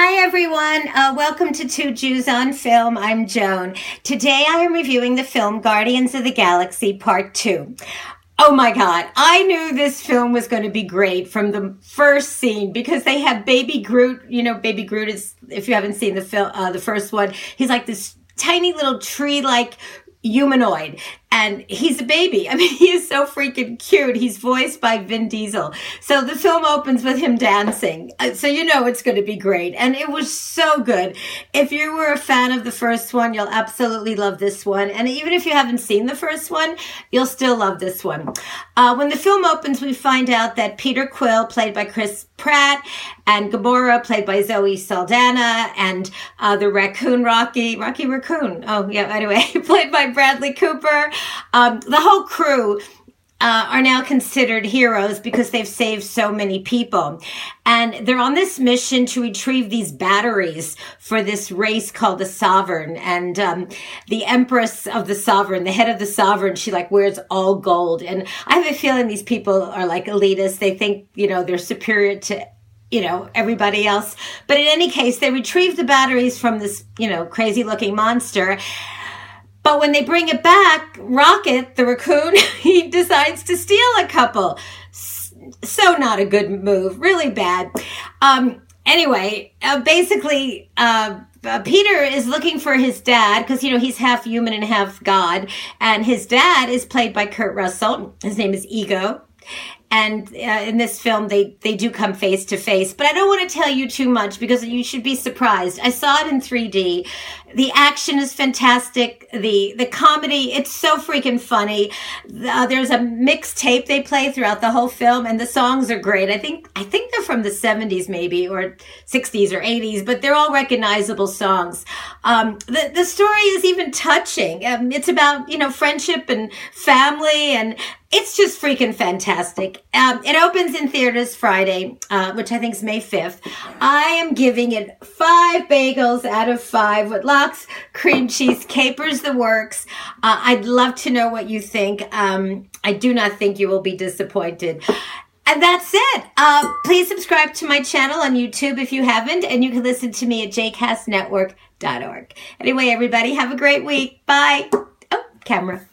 Hi, everyone. Uh, welcome to Two Jews on Film. I'm Joan. Today I am reviewing the film Guardians of the Galaxy Part 2. Oh my God. I knew this film was going to be great from the first scene because they have Baby Groot. You know, Baby Groot is, if you haven't seen the film, uh, the first one, he's like this tiny little tree like humanoid and he's a baby. I mean, he is so freaking cute. He's voiced by Vin Diesel. So the film opens with him dancing. Uh, so you know it's going to be great. And it was so good. If you were a fan of the first one, you'll absolutely love this one. And even if you haven't seen the first one, you'll still love this one. Uh, when the film opens, we find out that Peter Quill, played by Chris Pratt, and Gamora, played by Zoe Saldana, and uh, the raccoon Rocky, Rocky Raccoon. Oh, yeah, anyway, played by Bradley Cooper. Um, the whole crew uh, are now considered heroes because they've saved so many people. And they're on this mission to retrieve these batteries for this race called the Sovereign. And um, the Empress of the Sovereign, the head of the Sovereign, she like wears all gold. And I have a feeling these people are like elitists. They think, you know, they're superior to you know, everybody else. But in any case, they retrieve the batteries from this, you know, crazy looking monster but when they bring it back, Rocket, the raccoon, he decides to steal a couple. So not a good move, really bad. Um, anyway, uh, basically, uh, uh, Peter is looking for his dad because you know he's half human and half God, and his dad is played by Kurt Russell. His name is Ego, and uh, in this film they they do come face to face. But i don't want to tell you too much because you should be surprised. I saw it in 3d the action is fantastic. The the comedy it's so freaking funny. Uh, there's a mixed tape they play throughout the whole film and the songs are great. I think i think they're from the 70s maybe or 60s or 80s but they're all recognizable songs. Um, the, the story is even touching. Um, it's about you know friendship and family and it's just freaking fantastic. Um, it opens in theaters Friday, uh, which I think is May 5th. I am giving it five bagels out of five with lox, cream cheese, capers the works. Uh, I'd love to know what you think. Um, I do not think you will be disappointed. And that's it. Uh, please subscribe to my channel on YouTube if you haven't, and you can listen to me at jcastnetwork.org. Anyway, everybody, have a great week. Bye. Oh, camera.